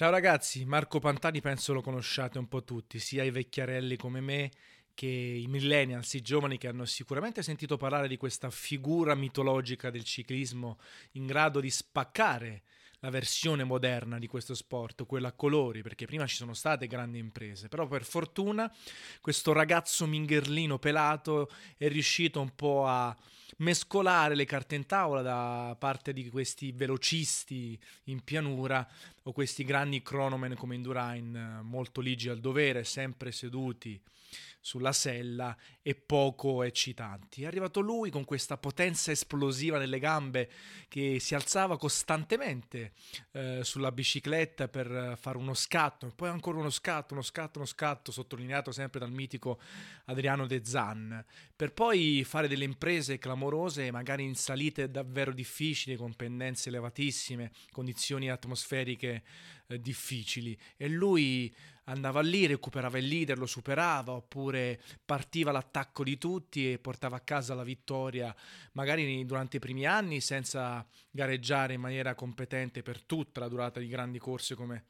Ciao ragazzi, Marco Pantani penso lo conosciate un po' tutti, sia i vecchiarelli come me che i millennials, i giovani che hanno sicuramente sentito parlare di questa figura mitologica del ciclismo in grado di spaccare la versione moderna di questo sport, quella a colori, perché prima ci sono state grandi imprese, però per fortuna questo ragazzo mingherlino pelato è riuscito un po' a mescolare le carte in tavola da parte di questi velocisti in pianura o questi grandi cronomen come Indurain, molto ligi al dovere, sempre seduti sulla sella e poco eccitanti. È arrivato lui con questa potenza esplosiva nelle gambe che si alzava costantemente eh, sulla bicicletta per fare uno scatto e poi ancora uno scatto, uno scatto, uno scatto, sottolineato sempre dal mitico Adriano De Zan, per poi fare delle imprese clamorose, magari in salite davvero difficili, con pendenze elevatissime, condizioni atmosferiche eh, difficili. E lui andava lì, recuperava il leader, lo superava, oppure partiva l'attacco di tutti e portava a casa la vittoria, magari durante i primi anni, senza gareggiare in maniera competente per tutta la durata di grandi corse come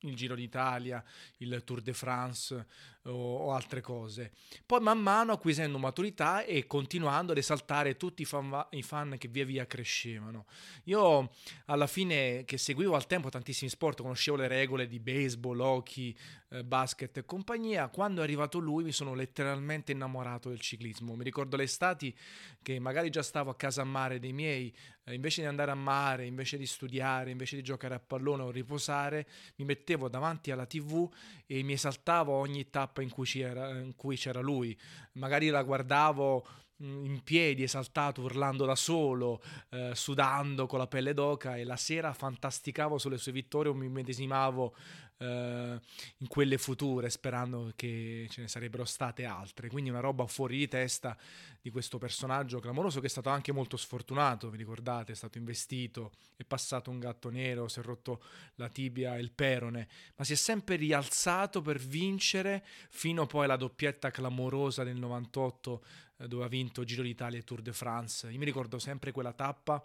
il Giro d'Italia, il Tour de France o, o, altre cose. Poi man mano acquisendo maturità e continuando ad esaltare tutti i fan, i fan, che via via crescevano. Io alla fine che seguivo al tempo tantissimi sport, conoscevo le regole di baseball, hockey, eh, basket e compagnia, quando è arrivato lui mi sono letteralmente innamorato del ciclismo. Mi ricordo le estati che magari già stavo a casa a mare dei miei, eh, invece di andare a mare, invece di studiare, invece di giocare a pallone o riposare, mi mettevo davanti alla tv e mi esaltavo ogni tappa in cui c'era, in cui c'era lui. Magari la guardavo mm, in piedi, esaltato, urlando da solo, eh, sudando con la pelle d'oca e la sera fantasticavo sulle sue vittorie o mi medesimavo eh, in quelle future, sperando che ce ne sarebbero state altre. Quindi una roba fuori di testa di questo personaggio clamoroso che è stato anche molto sfortunato, vi ricordate, è stato investito, è passato un gatto nero, si è rotto la tibia e il perone, ma si è sempre rialzato per vincere fino poi alla doppietta clamorosa del 98 eh, dove ha vinto Giro d'Italia e Tour de France. Io mi ricordo sempre quella tappa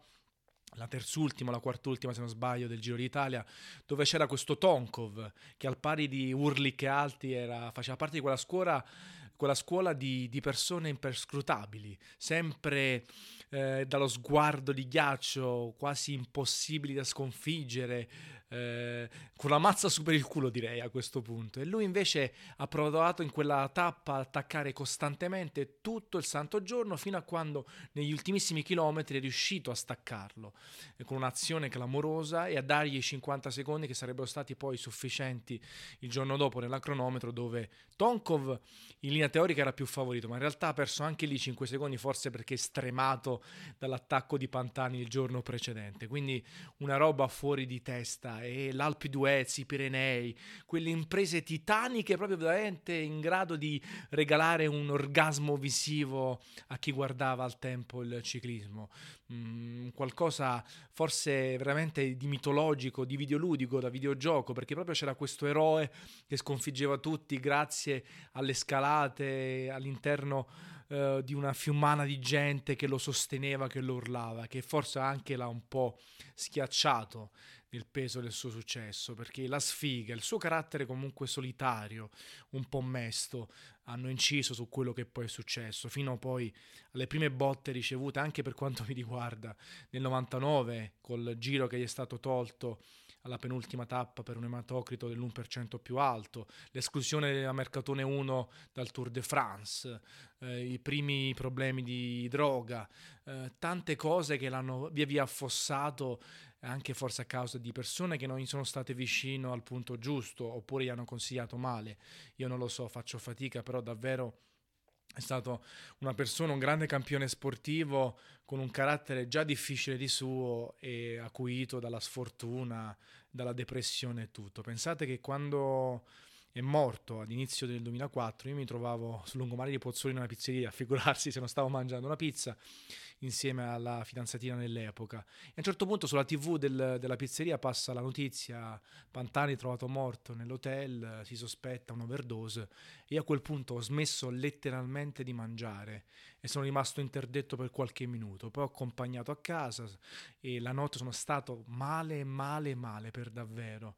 la terzultima, la quartultima se non sbaglio del Giro d'Italia, dove c'era questo Tonkov che al pari di Urlik e Alti era, faceva parte di quella scuola, quella scuola di, di persone imperscrutabili, sempre eh, dallo sguardo di ghiaccio, quasi impossibili da sconfiggere, eh, con la mazza su per il culo direi a questo punto. E lui invece ha provato in quella tappa a attaccare costantemente tutto il santo giorno fino a quando negli ultimissimi chilometri è riuscito a staccarlo eh, con un'azione clamorosa e a dargli i 50 secondi che sarebbero stati poi sufficienti il giorno dopo nella cronometro dove Tonkov in linea teorica era più favorito ma in realtà ha perso anche lì 5 secondi forse perché stremato dall'attacco di Pantani il giorno precedente. Quindi una roba fuori di testa e l'Alpi d'Huez, i Pirenei, quelle imprese titaniche proprio veramente in grado di regalare un orgasmo visivo a chi guardava al tempo il ciclismo. Mm, qualcosa forse veramente di mitologico, di videoludico, da videogioco, perché proprio c'era questo eroe che sconfiggeva tutti grazie alle scalate all'interno eh, di una fiumana di gente che lo sosteneva, che lo urlava, che forse anche l'ha un po' schiacciato il peso del suo successo, perché la sfiga, il suo carattere comunque solitario, un po' mesto, hanno inciso su quello che poi è successo, fino poi alle prime botte ricevute, anche per quanto mi riguarda, nel 99, col giro che gli è stato tolto alla penultima tappa per un ematocrito dell'1% più alto, l'esclusione della Mercatone 1 dal Tour de France, eh, i primi problemi di droga, eh, tante cose che l'hanno via via affossato anche forse a causa di persone che non gli sono state vicino al punto giusto oppure gli hanno consigliato male. Io non lo so, faccio fatica, però davvero è stato una persona, un grande campione sportivo con un carattere già difficile di suo e acuito dalla sfortuna, dalla depressione e tutto. Pensate che quando è morto all'inizio del 2004, io mi trovavo sul lungomare di Pozzuoli in una pizzeria, a figurarsi se non stavo mangiando una pizza insieme alla fidanzatina nell'epoca. E a un certo punto sulla tv del, della pizzeria passa la notizia, Pantani trovato morto nell'hotel, si sospetta un'overdose e io a quel punto ho smesso letteralmente di mangiare e sono rimasto interdetto per qualche minuto. Poi ho accompagnato a casa e la notte sono stato male, male, male per davvero.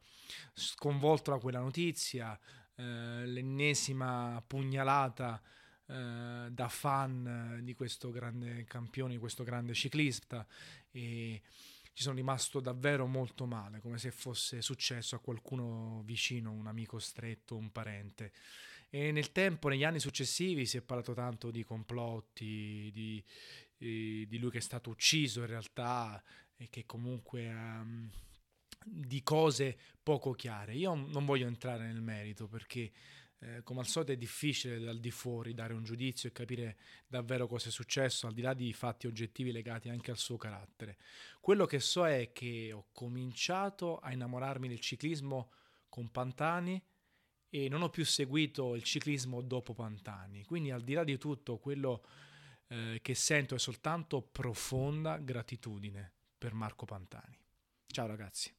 Sconvolto da quella notizia, eh, l'ennesima pugnalata eh, da fan di questo grande campione, di questo grande ciclista e ci sono rimasto davvero molto male, come se fosse successo a qualcuno vicino, un amico stretto, un parente. E nel tempo, negli anni successivi, si è parlato tanto di complotti, di, di lui che è stato ucciso in realtà e che comunque um, di cose poco chiare. Io non voglio entrare nel merito perché eh, come al solito è difficile dal di fuori dare un giudizio e capire davvero cosa è successo, al di là di fatti oggettivi legati anche al suo carattere. Quello che so è che ho cominciato a innamorarmi del ciclismo con Pantani e non ho più seguito il ciclismo dopo Pantani. Quindi al di là di tutto quello eh, che sento è soltanto profonda gratitudine per Marco Pantani. Ciao ragazzi.